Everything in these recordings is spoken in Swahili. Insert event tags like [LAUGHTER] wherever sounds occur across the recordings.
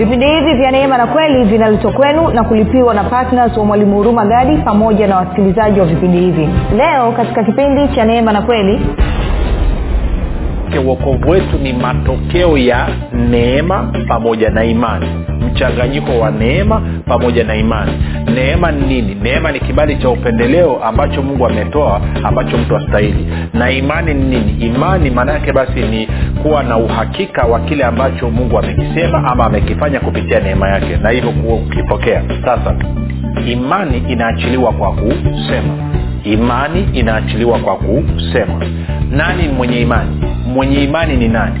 vipindi hivi vya neema na kweli vinaletwa kwenu na kulipiwa na ptns wa mwalimu huruma gadi pamoja na wasikilizaji wa vipindi hivi. Leo katika kipindi cha neema na kweli uokovu wetu ni matokeo ya neema pamoja na imani mchanganyiko wa neema pamoja na imani. Neema ni nini? Neema ni kibali cha upendeleo ambacho mungu ametoa ambacho mtu astahili. Na imani ni nini? Imani maana yake basi ni kuwa na uhakika wa kile ambacho mungu amekisema ama amekifanya kupitia neema yake. Na hivyo kukipokea sasa imani inaachiliwa kwa kusema. Imani inaachiliwa kwa kusema. Nani mwenye imani? Mwenye imani ni nani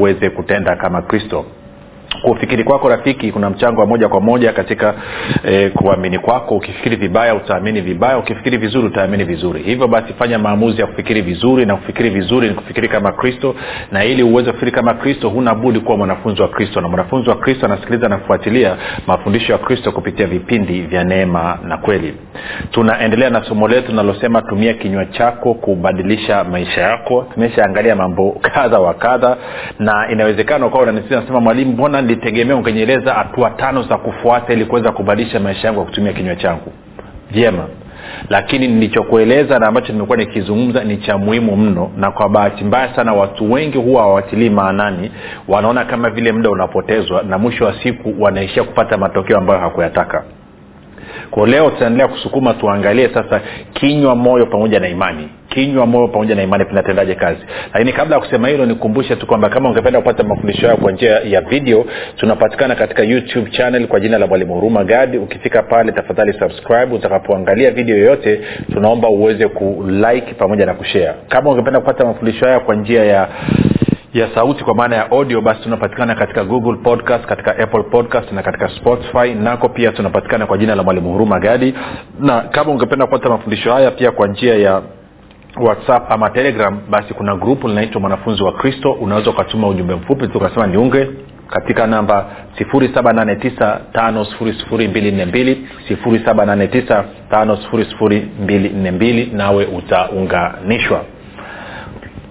kutenda kama kristo kufikiri kwako rafiki kuna mchango wa moja kwa moja katika eh, kuamini kwako. Ukifikiri vibaya utaamini vibaya. Ukifikiri vizuri utaamini vizuri. Hivyo basi fanya maamuzi ya kufikiri vizuri na kufikiri vizuri ni kufikiri kama kristo. Na ili uweze kufikiri kama kristo huna budi kuwa mwanafunzi wa kristo. Na mwanafunzi wa kristo anasikiliza na kufuatilia mafundisho ya kristo kupitia vipindi vya neema na kweli. Tunaendelea na somo letu linalosema tumia kinywa chako kubadilisha maisha yako. Tumeshaangalia mambo kadha wa kadha na inawezekana ukawa unasema mwalimu mbona nilitegemea ungenyeleza hatua tano za kufuata ili kuweza kubadilisha maisha yangu ya kutumia kinywa changu. Vyema. Lakini nilichokueleza na ambacho nimekuwa nikizungumza ni cha muhimu mno na kwa bahati mbaya sana watu wengi huwa hawatilii maanani wanaona kama vile muda unapotezwa na mwisho wa siku wanaishia kupata matokeo ambayo hakuyataka kwa leo tutaendelea kusukuma tuangalie sasa kinywa moyo pamoja na imani. Kinywa moyo pamoja na imani vinatendaje kazi? Lakini kabla ya kusema hilo nikumbushe tu kwamba kama ungependa kupata mafundisho hayo kwa njia ya video tunapatikana katika youtube channel kwa jina la mwalimu huruma gadi. Ukifika pale tafadhali subscribe. Utakapoangalia video yoyote tunaomba uweze kulike pamoja na kushare. Kama ungependa kupata mafundisho haya kwa njia ya ya sauti kwa maana ya audio basi tunapatikana katika google podcast katika apple podcast na katika spotify. Nako pia tunapatikana kwa jina la mwalimu huruma gadi. Na kama ungependa kupata mafundisho haya pia kwa njia ya whatsapp ama telegram basi kuna grupu linaitwa mwanafunzi wa kristo. Unaweza ukatuma ujumbe mfupi tu ukasema niunge katika namba 7895242 7895242 nawe utaunganishwa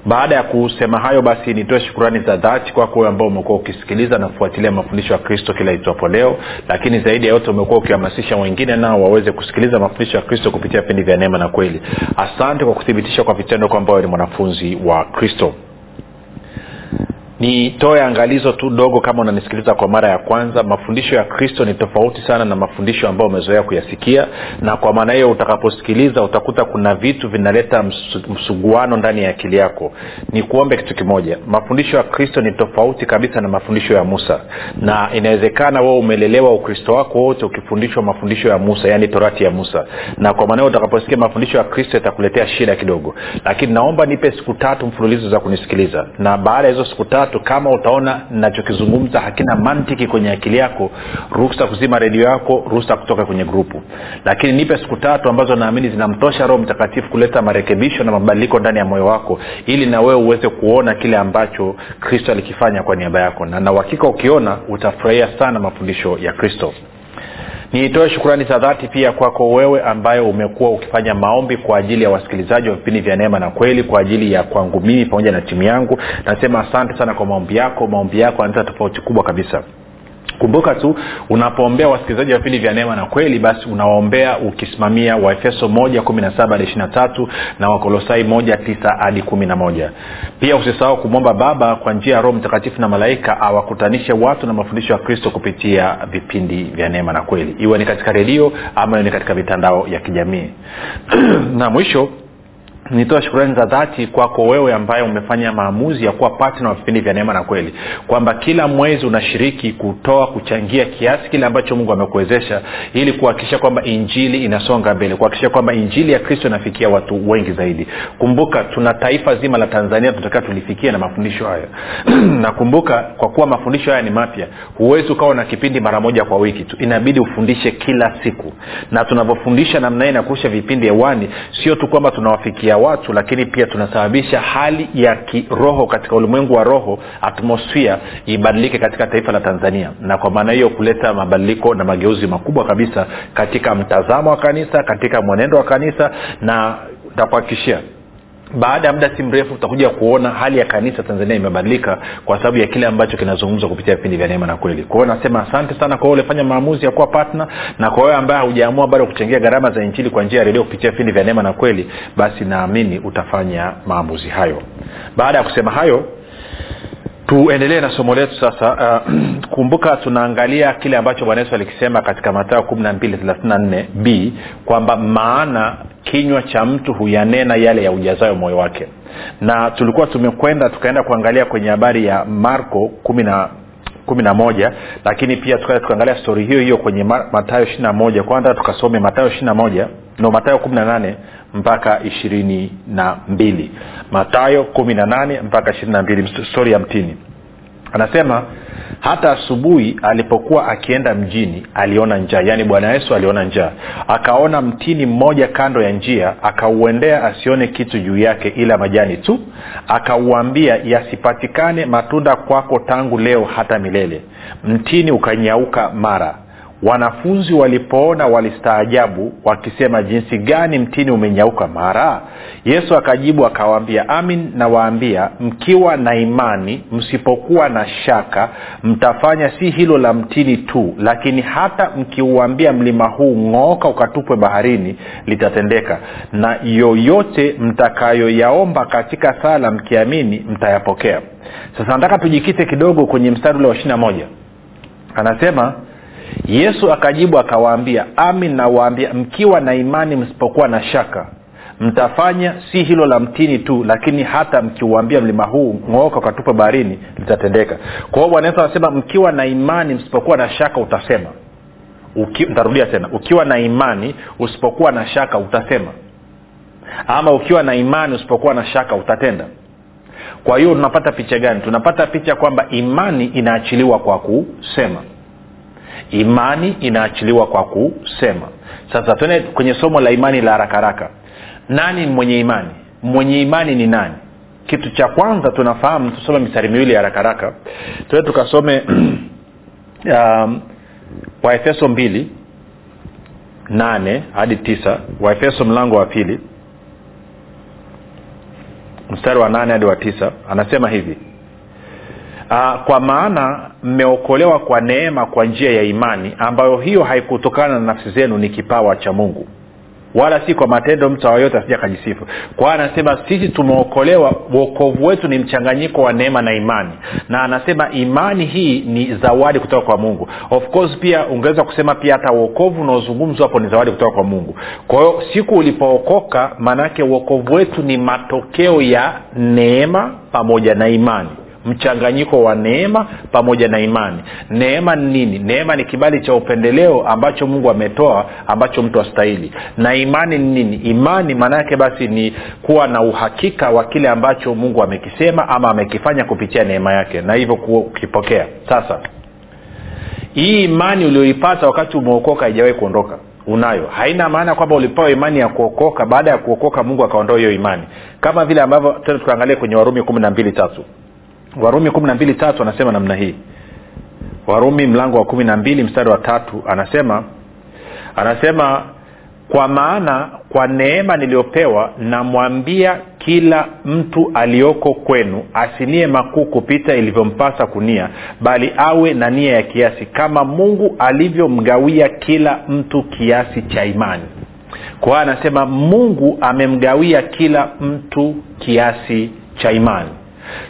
baada ya kusema hayo basi nitoe shukurani za dhati kwako wewe ambao umekuwa ukisikiliza na kufuatilia mafundisho ya kristo kila itwapo leo. Lakini zaidi ya yote umekuwa ukihamasisha wengine nao waweze kusikiliza mafundisho ya kristo kupitia vipindi vya neema na kweli. Asante kwa kuthibitisha kwa vitendo kwamba wewe ni mwanafunzi wa kristo nitoe angalizo tu dogo kama unanisikiliza kwa mara ya kwanza. Mafundisho ya kristo ni tofauti sana na mafundisho ambayo umezoea kuyasikia. Na kwa maana hiyo utakaposikiliza utakuta kuna vitu vinaleta msuguano ndani ya akili yako. Ni kuombe kitu kimoja. Mafundisho ya kristo ni tofauti kabisa na mafundisho ya musa. Na inawezekana wewe umelelewa ukristo wako wote ukifundishwa mafundisho ya musa yaani torati ya musa. Na kwa maana hiyo utakaposikia mafundisho ya kristo yatakuletea shida kidogo. Lakini naomba nipe siku tatu mfululizo za kunisikiliza. Na baada ya hizo siku tatu tatu kama utaona nachokizungumza hakina mantiki kwenye akili yako ruhusa kuzima redio yako ruhusa kutoka kwenye grupu. Lakini nipe siku tatu ambazo naamini zinamtosha roho mtakatifu kuleta marekebisho na mabadiliko ndani ya moyo wako ili na wewe uweze kuona kile ambacho kristo alikifanya kwa niaba yako. Na na uhakika ukiona utafurahia sana mafundisho ya kristo niitoe shukurani za dhati pia kwako wewe ambaye umekuwa ukifanya maombi kwa ajili ya wasikilizaji wa vipindi vya neema na kweli kwa ajili ya kwangu mimi pamoja na timu yangu. Nasema asante sana kwa maombi yako. Maombi yako yanaleta tofauti kubwa kabisa kumbuka tu unapoombea wasikilizaji wa vipindi vya neema na kweli basi unawaombea ukisimamia waefeso moja kumi na wakolosai moja tisa hadi kumi na moja. Pia usisahau kumwomba baba kwa njia ya roho mtakatifu na malaika awakutanishe watu na mafundisho ya kristo kupitia vipindi vya neema na kweli. Iwe ni katika redio ama ni katika mitandao ya kijamii. [CLEARS THROAT] Na mwisho nitoa shukurani za dhati kwako wewe ambaye umefanya maamuzi ya kuwa patna wa vipindi vya neema na kweli. Kwamba kila mwezi unashiriki kutoa kuchangia kiasi kile ambacho mungu amekuwezesha ili kuhakikisha kwamba injili inasonga mbele kuhakikisha kwamba injili ya kristo inafikia watu wengi zaidi. Kumbuka tuna taifa zima la tanzania tunatakiwa tulifikie na mafundisho haya. [CLEARS THROAT] Nakumbuka kwa kuwa mafundisho haya ni mapya huwezi ukawa na kipindi mara moja kwa wiki tu. Inabidi ufundishe kila siku. Na tunavyofundisha namna hii na kurusha vipindi hewani sio tu kwamba tunawafikia watu lakini pia tunasababisha hali ya kiroho katika ulimwengu wa roho atmosfia ibadilike katika taifa la tanzania. Na kwa maana hiyo kuleta mabadiliko na mageuzi makubwa kabisa katika mtazamo wa kanisa katika mwenendo wa kanisa na takuhakikishia baada ya muda si mrefu utakuja kuona hali ya kanisa tanzania imebadilika kwa sababu ya kile ambacho kinazungumzwa kupitia vipindi vya neema na kweli. Kwao nasema asante sana kwa ulifanya maamuzi ya kuwa patna na kwa wewe ambaye haujaamua bado kuchangia gharama za injili kwa njia ya redio kupitia vipindi vya neema na kweli basi naamini utafanya maamuzi hayo. Baada ya kusema hayo tuendelee na somo letu sasa uh, [CLEARS THROAT] kumbuka tunaangalia kile ambacho bwana yesu alikisema katika matayo kumi na mbili thelathina nne b kwamba maana kinywa cha mtu huyanena yale ya ujazayo moyo wake. Na tulikuwa tumekwenda tukaenda kuangalia kwenye habari ya marko kumi na kumi na moja lakini pia tukaangalia stori hiyo hiyo kwenye matayo ishiri na moja. Kwanza tukasome matayo ishiri moja no matayo kumi na nane mpaka ishirini na mbili. Matayo kumi na nane mpaka ishirini na mbili stori ya mtini. Anasema hata asubuhi alipokuwa akienda mjini aliona njaa. Yaani bwana yesu aliona njaa. Akaona mtini mmoja kando ya njia akauendea asione kitu juu yake ila majani tu. Akauambia yasipatikane matunda kwako tangu leo hata milele. Mtini ukanyauka mara wanafunzi walipoona walistaajabu wakisema jinsi gani mtini umenyauka mara? Yesu akajibu akawaambia amin nawaambia mkiwa na imani msipokuwa na shaka mtafanya si hilo la mtini tu lakini hata mkiuambia mlima huu ng'ooka ukatupwe baharini litatendeka. Na yoyote mtakayoyaomba katika sala mkiamini mtayapokea. Sasa nataka tujikite kidogo kwenye mstari ule wa ishiri na moja. Anasema yesu akajibu akawaambia amin nawaambia mkiwa na imani msipokuwa na shaka mtafanya si hilo la mtini tu lakini hata mkiuambia mlima huu ng'ooka ukatupa baharini litatendeka. Kwa hiyo bwana yesu anasema mkiwa na imani msipokuwa na shaka utasema. Uki, ntarudia tena ukiwa na imani usipokuwa na shaka utasema. Ama ukiwa na imani usipokuwa na shaka utatenda. Kwa hiyo tunapata picha gani? Tunapata picha kwamba imani inaachiliwa kwa kusema imani inaachiliwa kwa kusema. Sasa tuende kwenye somo la imani la haraka haraka. Nani mwenye imani? Mwenye imani ni nani? Kitu cha kwanza tunafahamu tusome mistari miwili ya haraka haraka. Tuende tukasome [CLEARS THROAT] um, waefeso mbili nane hadi tisa. Waefeso mlango wa pili mstari wa nane hadi wa tisa. Anasema hivi uh, kwa maana mmeokolewa kwa neema kwa njia ya imani ambayo hiyo haikutokana na nafsi zenu ni kipawa cha mungu. Wala si kwa matendo mtu awayote asija akajisifu. Kwa anasema sisi tumeokolewa uokovu wetu ni mchanganyiko wa neema na imani. Na anasema imani hii ni zawadi kutoka kwa mungu. Of course pia ungeweza kusema pia hata uokovu unaozungumzwa hapo ni zawadi kutoka kwa mungu. Kwa hiyo siku ulipookoka maanaake uokovu wetu ni matokeo ya neema pamoja na imani mchanganyiko wa neema pamoja na imani. Neema ni nini? Neema ni kibali cha upendeleo ambacho mungu ametoa ambacho mtu astahili. Na imani ni nini? Imani maana yake basi ni kuwa na uhakika wa kile ambacho mungu amekisema ama amekifanya kupitia neema yake. Na hivyo kukipokea. Sasa hii imani ulioipata wakati umeokoka haijawahi kuondoka. Unayo. Haina maana kwamba ulipewa imani ya kuokoka. Baada ya kuokoka mungu akaondoa hiyo imani. Kama vile ambavyo tukaangalia kwenye warumi kumi na mbili tatu warumi kumi na mbili tatu anasema namna hii. Warumi mlango wa kumi na mbili mstari wa tatu anasema anasema kwa maana kwa neema niliyopewa namwambia kila mtu aliyoko kwenu asinie makuu kupita ilivyompasa kunia bali awe na nia ya kiasi kama mungu alivyomgawia kila mtu kiasi cha imani. Kwa hiyo anasema mungu amemgawia kila mtu kiasi cha imani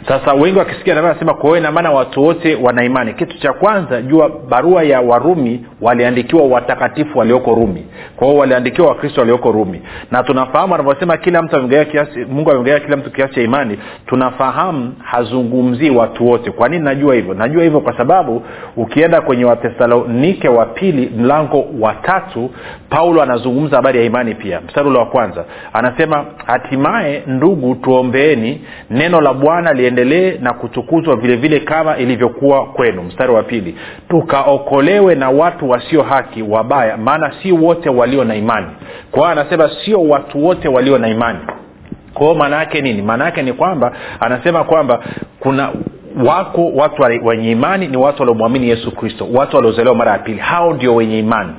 sasa wengi wakisikia nasema kwa hiyo watu wote wana imani. Kitu cha kwanza jua barua ya warumi waliandikiwa watakatifu walioko rumi. Kwa hiyo waliandikiwa wakristo walioko rumi. Na tunafahamu anavyosema kila mtu kiasi mungu amegawia kila mtu kiasi cha imani. Tunafahamu hazungumzii watu wote. Kwa nini najua hivyo? Najua hivyo kwa sababu ukienda kwenye wathesalonike wa pili mlango wa tatu paulo anazungumza habari ya imani pia. Mstari ule wa kwanza. Anasema hatimaye ndugu tuombeeni neno la bwana liendelee na kutukuzwa vile vile kama ilivyokuwa kwenu. Mstari wa pili tukaokolewe na watu wasio haki wabaya maana si wote walio na imani. Kwa anasema sio watu wote walio na imani. Kwao maana yake nini? Maana yake ni kwamba anasema kwamba kuna wako watu wenye imani ni watu waliomwamini yesu kristo watu waliozaliwa mara ya pili. Hao ndio wenye imani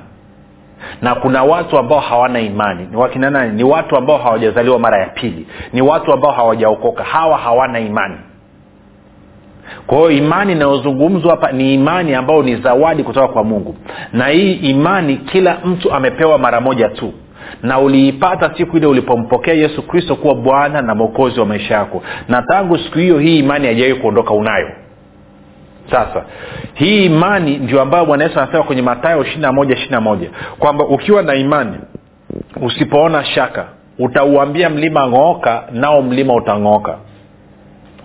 na kuna watu ambao hawana imani. Ni wakina nani? Ni watu ambao hawajazaliwa mara ya pili. Ni watu ambao hawajaokoka. Hawa hawana imani. Kwa hiyo imani inayozungumzwa hapa ni imani ambayo ni zawadi kutoka kwa mungu. Na hii imani kila mtu amepewa mara moja tu. Na uliipata siku ile ulipompokea yesu kristo kuwa bwana na mwokozi wa maisha yako. Na tangu siku hiyo hii imani haijawai kuondoka unayo sasa. Hii imani ndio ambayo bwana yesu anasema kwenye matayo ishirina moja ishirina moja kwamba ukiwa na imani usipoona shaka utauambia mlima ng'ooka nao mlima utang'ooka.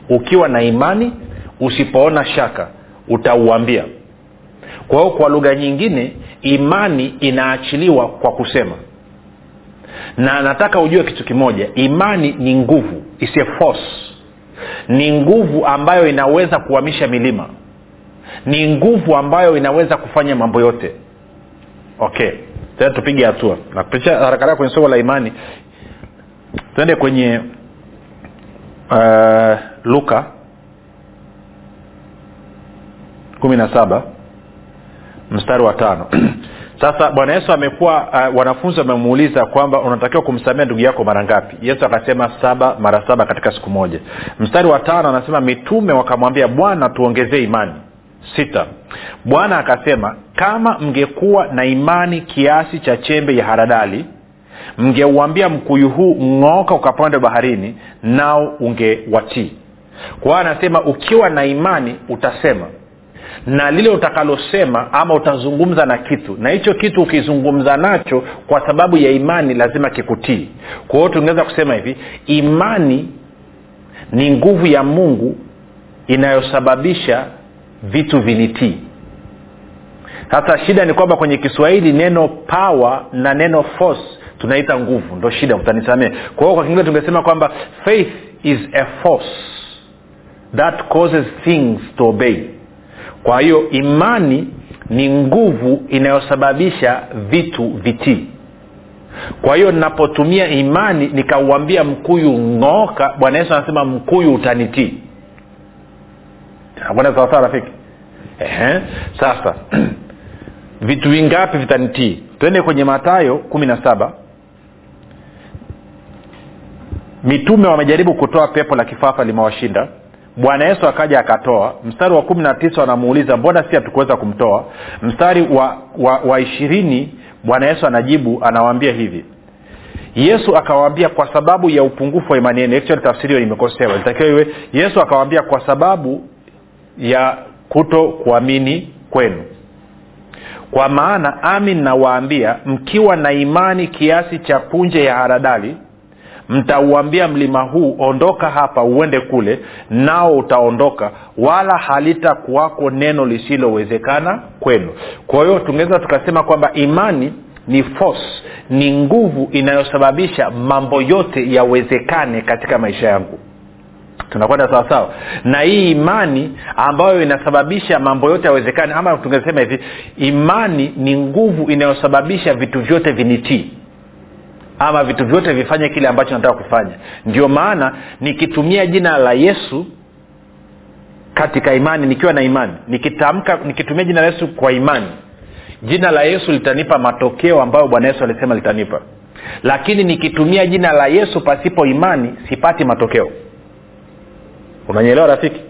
Ukiwa na imani usipoona shaka utauambia. Kwa hiyo kwa lugha nyingine imani inaachiliwa kwa kusema. Na nataka ujue kitu kimoja imani ni nguvu is a force. Ni nguvu ambayo inaweza kuhamisha milima ni nguvu ambayo inaweza kufanya mambo yote. Okay. Tena tupige hatua. Nakupitia harakaraa kwenye somo la imani tuende kwenye uh, luka kumi na saba mstari wa tano. [CLEARS THROAT] Sasa bwana yesu amekuwa uh, wanafunzi wamemuuliza kwamba unatakiwa kumsamia ndugu yako mara ngapi? Yesu akasema saba mara saba katika siku moja. Mstari wa tano anasema mitume wakamwambia bwana tuongezee imani sita. Bwana akasema kama mngekuwa na imani kiasi cha chembe ya haradali mngeuambia mkuyu huu ng'oka ukapande baharini nao ungewatii. Kwa hiyo anasema ukiwa na imani utasema na lile utakalosema ama utazungumza na kitu na hicho kitu ukizungumza nacho kwa sababu ya imani lazima kikutii. Kwa hiyo tungeweza kusema hivi imani ni nguvu ya mungu inayosababisha vitu vinitii. Sasa shida ni kwamba kwenye kiswahili neno power na neno force tunaita nguvu. Ndo shida utanisamee kwa hiyo kwa kiingereza tungesema kwamba faith is a force that causes things to obey. Kwa hiyo imani ni nguvu inayosababisha vitu vitii. Kwa hiyo ninapotumia imani nikauambia mkuyu ng'ooka bwana yesu anasema mkuyu utanitii bwana sawasawa rafiki. Sasa [CLEARS THROAT] vitu vingapi vitanitii? Twende kwenye matayo kumi na saba. Mitume wamejaribu kutoa pepo la kifafa limewashinda. Bwana yesu akaja akatoa. Mstari wa kumi na tisa wanamuuliza mbona si hatukuweza kumtoa? Mstari wa, wa, wa ishirini bwana yesu anajibu anawaambia hivi. Yesu akawaambia kwa sababu ya upungufu wa imani yenu tafsiri hiyo imekosewa itakiwa iwe. Yesu akawaambia kwa sababu ya kuto kuamini kwenu. Kwa maana amin nawaambia mkiwa na imani kiasi cha punje ya haradali mtauambia mlima huu ondoka hapa uende kule nao utaondoka wala halitakuwako neno lisilowezekana kwenu. Kwa hiyo tungeweza tukasema kwamba imani ni force ni nguvu inayosababisha mambo yote yawezekane katika maisha yangu tunakwenda sawasawa na hii imani ambayo inasababisha mambo yote yawezekane ama tungesema hivi imani ni nguvu inayosababisha vitu vyote vinitii ama vitu vyote vifanye kile ambacho nataka kufanya. Ndio maana nikitumia jina la yesu katika imani nikiwa na imani nikitamka nikitumia jina la yesu kwa imani jina la yesu litanipa matokeo ambayo bwana yesu alisema litanipa. Lakini nikitumia jina la yesu pasipo imani sipati matokeo unanyelewa rafiki?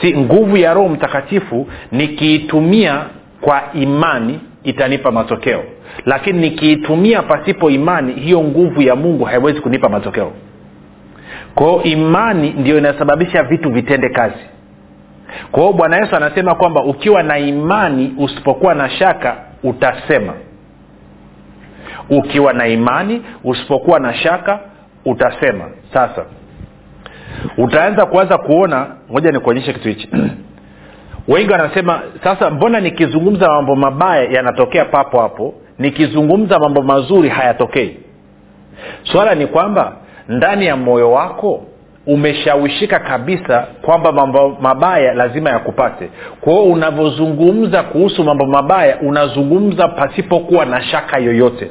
Si nguvu ya roho mtakatifu nikiitumia kwa imani itanipa matokeo. Lakini nikiitumia pasipo imani hiyo nguvu ya mungu haiwezi kunipa matokeo. Kwao imani ndio inasababisha vitu vitende kazi. Kwa bwana yesu anasema kwamba ukiwa na imani usipokuwa na shaka utasema. Ukiwa na imani usipokuwa na shaka utasema. Sasa utaanza kuanza kuona moja nikuonyeshe kitu hichi. [CLEARS THROAT] Wengi wanasema sasa mbona nikizungumza mambo mabaya yanatokea papo hapo nikizungumza mambo mazuri hayatokei? Swala ni kwamba ndani ya moyo wako umeshawishika kabisa kwamba mambo mabaya lazima yakupate. Kwa unavyozungumza kuhusu mambo mabaya unazungumza pasipokuwa na shaka yoyote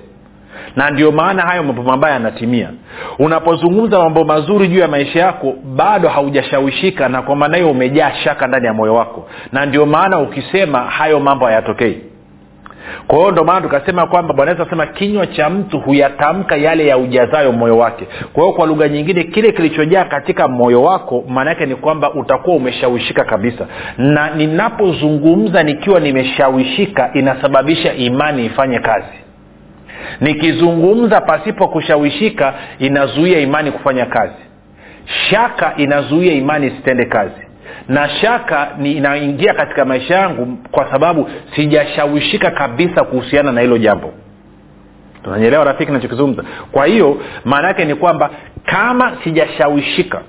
na ndio maana hayo mambo mabaya yanatimia. Unapozungumza mambo mazuri juu ya maisha yako bado haujashawishika na kwa maana hiyo umejaa shaka ndani ya moyo wako. Na ndio maana ukisema hayo mambo hayatokei. Kwa hiyo ndio maana tukasema kwamba bwana yesu asema kinywa cha mtu huyatamka yale ya ujazayo moyo wake. Kwa hiyo kwa lugha nyingine kile kilichojaa katika moyo wako maana yake ni kwamba utakuwa umeshawishika kabisa. Na ninapozungumza nikiwa nimeshawishika inasababisha imani ifanye kazi nikizungumza pasipo kushawishika inazuia imani kufanya kazi. Shaka inazuia imani isitende kazi. Na shaka ni inaingia katika maisha yangu kwa sababu sijashawishika kabisa kuhusiana na hilo jambo. Tunanyelewa rafiki nachokizungumza kwa hiyo maana yake ni kwamba kama sijashawishika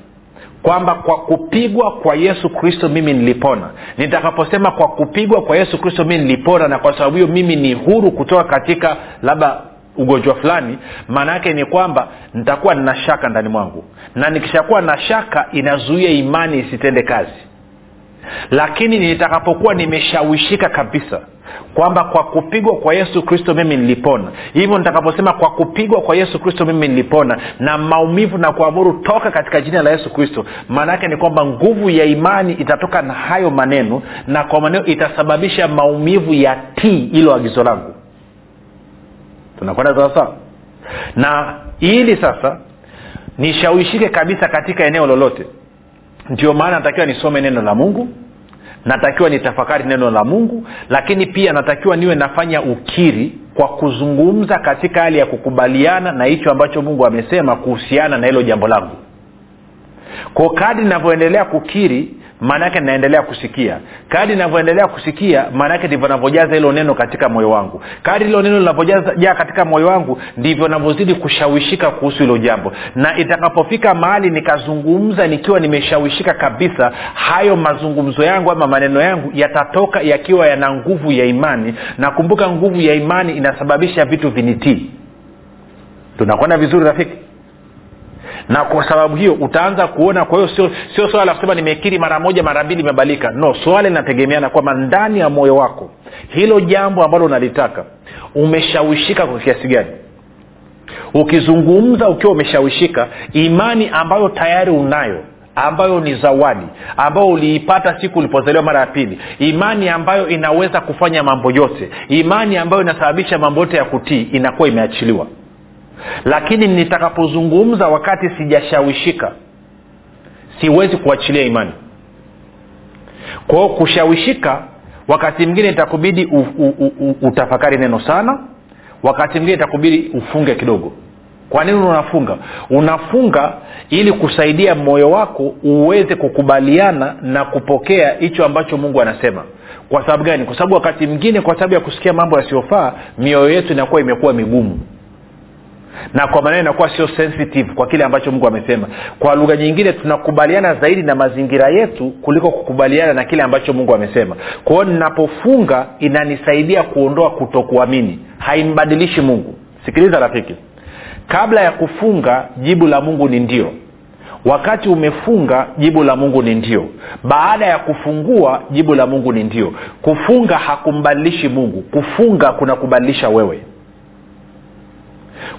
kwamba kwa kupigwa kwa yesu kristo mimi nilipona. Nitakaposema kwa kupigwa kwa yesu kristo mimi nilipona na kwa sababu hiyo mimi ni huru kutoka katika labda ugonjwa fulani maana yake ni kwamba nitakuwa nina shaka ndani mwangu. Na nikishakuwa na shaka inazuia imani isitende kazi. Lakini nitakapokuwa nimeshawishika kabisa kwamba kwa kupigwa kwa yesu kristo mimi nilipona. Hivyo nitakaposema kwa kupigwa kwa yesu kristo mimi nilipona na maumivu na kuamuru toka katika jina la yesu kristo maana yake ni kwamba nguvu ya imani itatoka na hayo maneno na kwa maneno itasababisha maumivu ya tii ilo agizo langu. Tunakwenda sawasawa na ili sasa nishawishike kabisa katika eneo lolote ndio maana natakiwa nisome neno la mungu natakiwa nitafakari neno la mungu lakini pia natakiwa niwe nafanya ukiri kwa kuzungumza katika hali ya kukubaliana na hicho ambacho mungu amesema kuhusiana na hilo jambo langu. Kwa kadi navyoendelea kukiri maana yake ninaendelea kusikia. Kadi inavyoendelea kusikia maana yake ndivyo navyojaza hilo neno katika moyo wangu. Kadi hilo neno linavyojaa katika moyo wangu ndivyo navyozidi kushawishika kuhusu hilo jambo. Na itakapofika mahali nikazungumza nikiwa nimeshawishika kabisa hayo mazungumzo yangu ama maneno yangu yatatoka yakiwa yana nguvu ya imani. Na kumbuka nguvu ya imani inasababisha vitu vinitii. Tunakwenda vizuri rafiki na kwa sababu hiyo utaanza kuona kwa hiyo sio sio swala la kusema nimekiri mara moja mara mbili imebalika. No swala linategemeana kwamba ndani ya moyo wako hilo jambo ambalo unalitaka umeshawishika kwa kiasi gani? Ukizungumza ukiwa umeshawishika imani ambayo tayari unayo ambayo ni zawadi ambayo uliipata siku ulipozaliwa mara ya pili imani ambayo inaweza kufanya mambo yote imani ambayo inasababisha mambo yote ya kutii inakuwa imeachiliwa lakini nitakapozungumza wakati sijashawishika siwezi kuachilia imani. Kwao kushawishika wakati mwingine itakubidi utafakari neno sana wakati mwingine itakubidi ufunge kidogo. Kwa nini unafunga? Unafunga ili kusaidia moyo wako uweze kukubaliana na kupokea hicho ambacho mungu anasema. Kwa sababu gani? Kwa sababu wakati mwingine kwa sababu ya kusikia mambo yasiyofaa mioyo yetu inakuwa imekuwa migumu na kwa maneno inakuwa sio sensitive kwa kile ambacho mungu amesema. Kwa lugha nyingine tunakubaliana zaidi na mazingira yetu kuliko kukubaliana na kile ambacho mungu amesema. Kwa hiyo ninapofunga inanisaidia kuondoa kutokuamini. Haimbadilishi mungu. Sikiliza rafiki. Kabla ya kufunga jibu la mungu ni ndio. Wakati umefunga jibu la mungu ni ndio. Baada ya kufungua jibu la mungu ni ndio. Kufunga hakumbadilishi mungu. Kufunga kunakubadilisha wewe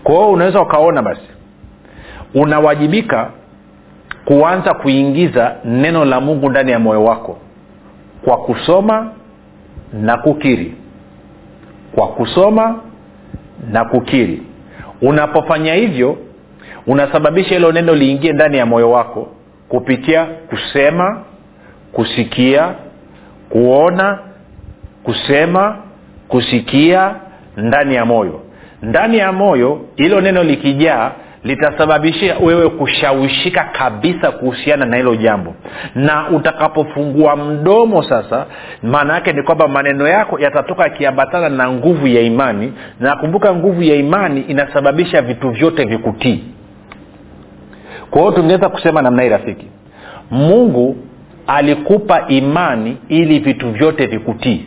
kwa hiyo unaweza ukaona basi unawajibika kuanza kuingiza neno la mungu ndani ya moyo wako kwa kusoma na kukiri. Kwa kusoma na kukiri. Unapofanya hivyo unasababisha hilo neno liingie ndani ya moyo wako kupitia kusema kusikia kuona kusema kusikia ndani ya moyo ndani ya moyo hilo neno likijaa litasababishia wewe kushawishika kabisa kuhusiana na hilo jambo. Na utakapofungua mdomo sasa maana yake ni kwamba maneno yako yatatoka yakiambatana na nguvu ya imani. Na kumbuka nguvu ya imani inasababisha vitu vyote vikutii. Kwa hiyo tungeweza kusema namna hii rafiki. Mungu alikupa imani ili vitu vyote vikutii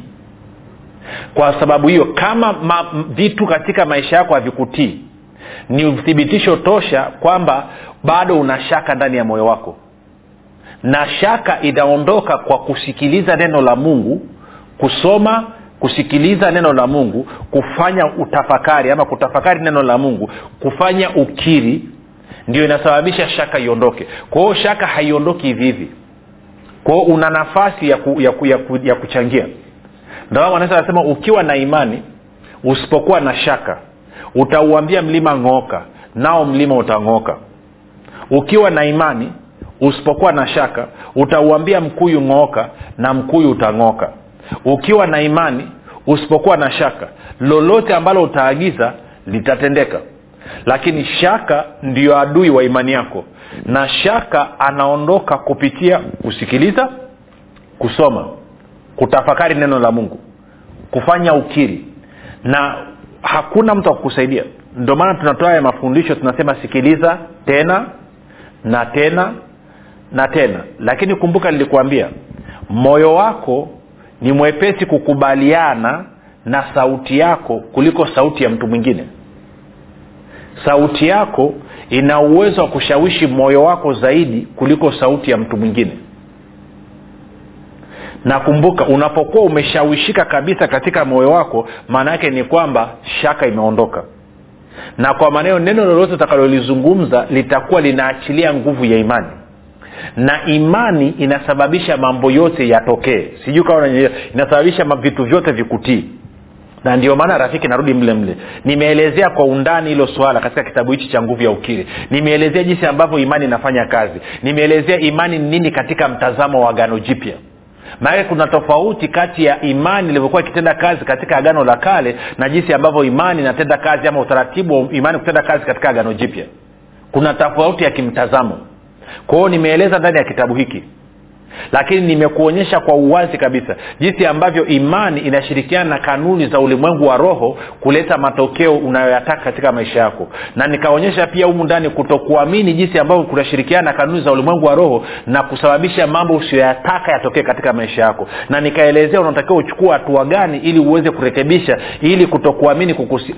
kwa sababu hiyo kama ma, vitu katika maisha yako havikutii ni uthibitisho tosha kwamba bado una shaka ndani ya moyo wako. Na shaka inaondoka kwa kusikiliza neno la mungu kusoma kusikiliza neno la mungu kufanya utafakari ama kutafakari neno la mungu kufanya ukiri ndio inasababisha shaka iondoke. Kwa shaka haiondoki hivi hivi. Kwao una nafasi ya, ku, ya, ku, ya, ku, ya kuchangia ndio anaweza anasema ukiwa na imani usipokuwa na shaka utauambia mlima ng'oka nao mlima utang'oka. Ukiwa na imani usipokuwa na shaka utauambia mkuyu ng'oka na mkuyu utang'oka. Ukiwa na imani usipokuwa na shaka lolote ambalo utaagiza litatendeka. Lakini shaka ndiyo adui wa imani yako na shaka anaondoka kupitia kusikiliza kusoma kutafakari neno la mungu kufanya ukiri na hakuna mtu akukusaidia ndio maana tunatoa ya mafundisho tunasema sikiliza tena na tena na tena. Lakini kumbuka nilikuambia moyo wako ni mwepesi kukubaliana na sauti yako kuliko sauti ya mtu mwingine. Sauti yako ina uwezo wa kushawishi moyo wako zaidi kuliko sauti ya mtu mwingine na kumbuka unapokuwa umeshawishika kabisa katika moyo wako maana yake ni kwamba shaka imeondoka. Na kwa maneno neno lolote utakalolizungumza litakuwa linaachilia nguvu ya imani. Na imani inasababisha mambo yote yatokee. Sijui kama inasababisha vitu vyote vikutii. Na ndio maana rafiki narudi mle mle. Nimeelezea kwa undani hilo swala katika kitabu hichi cha nguvu ya ukiri. Nimeelezea jinsi ambavyo imani inafanya kazi. Nimeelezea imani ni nini katika mtazamo wa gano jipya maanake kuna tofauti kati ya imani ilivyokuwa ikitenda kazi katika agano la kale na jinsi ambavyo imani inatenda kazi ama utaratibu wa imani kutenda kazi katika agano jipya. Kuna tofauti ya kimtazamo. Kwa hiyo nimeeleza ndani ya kitabu hiki lakini nimekuonyesha kwa uwazi kabisa jinsi ambavyo imani inashirikiana na kanuni za ulimwengu wa roho kuleta matokeo unayoyataka katika maisha yako. Na nikaonyesha pia humu ndani kutokuamini jinsi ambavyo kunashirikiana na kanuni za ulimwengu wa roho na kusababisha mambo usiyoyataka yatokee katika maisha yako. Na nikaelezea unatakiwa uchukua hatua gani ili uweze kurekebisha ili kutokuamini kukusi,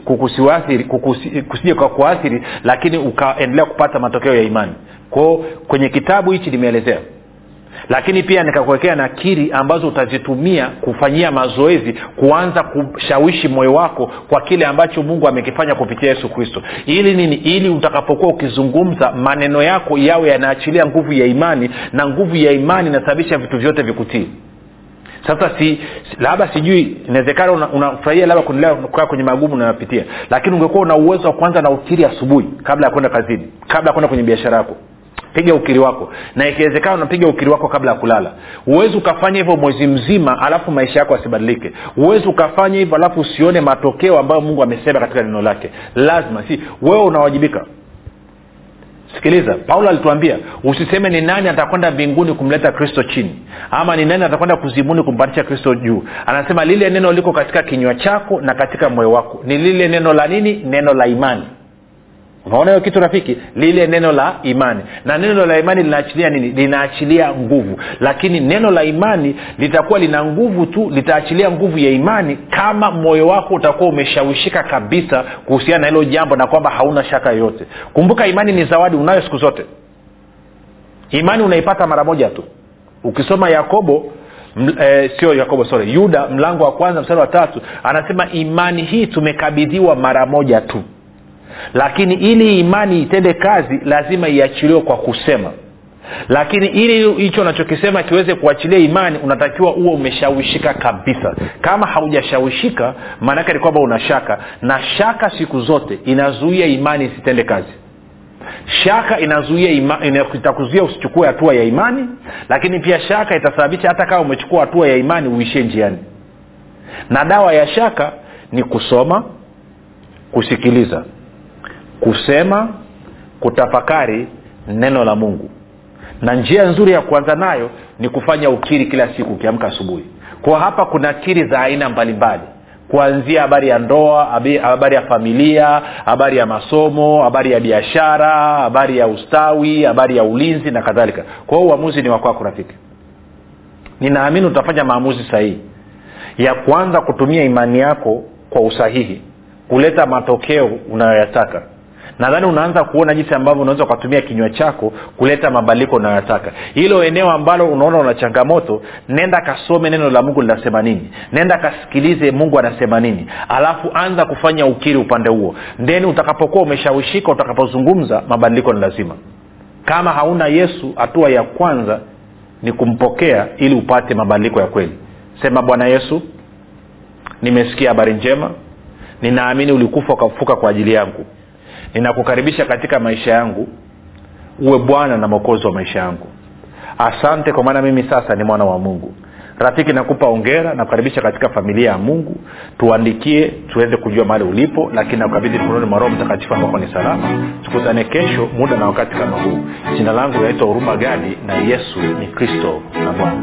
kusije kwa kuathiri lakini ukaendelea kupata matokeo ya imani. Kwao kwenye kitabu hichi nimeelezea lakini pia nikakuwekea nakiri ambazo utazitumia kufanyia mazoezi kuanza kushawishi moyo wako kwa kile ambacho mungu amekifanya kupitia yesu kristo. Ili nini? Ili utakapokuwa ukizungumza maneno yako yawe yanaachilia nguvu ya imani na nguvu ya imani inasababisha vitu vyote vikutii. Sasa si labda sijui inawezekana unafurahia una labda kuendelea kukaa kwenye magumu unayopitia. Lakini ungekuwa una uwezo wa kwanza na ukiri asubuhi kabla ya kwenda kazini kabla ya kwenda kwenye biashara yako piga ukiri wako. Na ikiwezekana unapiga ukiri wako kabla ya kulala. Huwezi ukafanya hivyo mwezi mzima alafu maisha yako asibadilike huwezi ukafanya hivyo alafu usione matokeo ambayo mungu amesema katika neno lake. Lazima si wewe unawajibika. Sikiliza paulo alituambia usiseme ni nani atakwenda mbinguni kumleta kristo chini ama ni nani atakwenda kuzimuni kumpandisha kristo juu. Anasema lile neno liko katika kinywa chako na katika moyo wako. Ni lile neno la nini? Neno la imani unaona hiyo kitu rafiki? Lile neno la imani. Na neno la imani linaachilia nini? Linaachilia nguvu. Lakini neno la imani litakuwa lina nguvu tu litaachilia nguvu ya imani kama moyo wako utakuwa umeshawishika kabisa kuhusiana na hilo jambo na kwamba hauna shaka yoyote. Kumbuka imani ni zawadi unayo siku zote. Imani unaipata mara moja tu. Ukisoma yakobo M, eh, sio yakobo sorry yuda mlango wa kwanza mstari wa tatu anasema imani hii tumekabidhiwa mara moja tu lakini ili imani itende kazi lazima iachiliwe kwa kusema. Lakini ili hicho unachokisema kiweze kuachilia imani unatakiwa huo umeshawishika kabisa. Kama haujashawishika maanaake ni kwamba una shaka. Na shaka siku zote inazuia imani isitende kazi. Shaka inazuia ima, itakuzuia usichukue hatua ya imani lakini pia shaka itasababisha hata kama umechukua hatua ya imani uishie njiani. Na dawa ya shaka ni kusoma kusikiliza kusema kutafakari neno la mungu. Na njia nzuri ya kuanza nayo ni kufanya ukiri kila siku ukiamka asubuhi. Kwa hapa kuna kiri za aina mbalimbali. Kuanzia habari ya ndoa habari ya familia habari ya masomo habari ya biashara habari ya ustawi habari ya ulinzi na kadhalika. Kwa hiyo uamuzi ni wakwako rafiki. Ninaamini utafanya maamuzi sahihi ya kuanza kutumia imani yako kwa usahihi kuleta matokeo unayoyataka nadhani unaanza kuona jinsi ambavyo unaweza ukatumia kinywa chako kuleta mabadiliko unayotaka. Hilo eneo ambalo unaona una changamoto nenda kasome neno la mungu linasema nini. Nenda kasikilize mungu anasema nini. Alafu anza kufanya ukiri upande huo. Then utakapokuwa umeshawishika utakapozungumza mabadiliko ni lazima. Kama hauna yesu hatua ya kwanza ni kumpokea ili upate mabadiliko ya kweli. Sema bwana yesu nimesikia habari njema. Ninaamini ulikufa ukafuka kwa ajili yangu ninakukaribisha katika maisha yangu. Uwe bwana na mwokozi wa maisha yangu. Asante kwa maana mimi sasa ni mwana wa mungu. Rafiki nakupa ongera nakukaribisha katika familia ya mungu. Tuandikie tuweze kujua mahali ulipo lakini nakukabidhi mkononi mwa roho mtakatifu ambako ni salama. Tukutane kesho muda na wakati kama huu. Jina langu naitwa huruma gadi na yesu ni kristo na bwana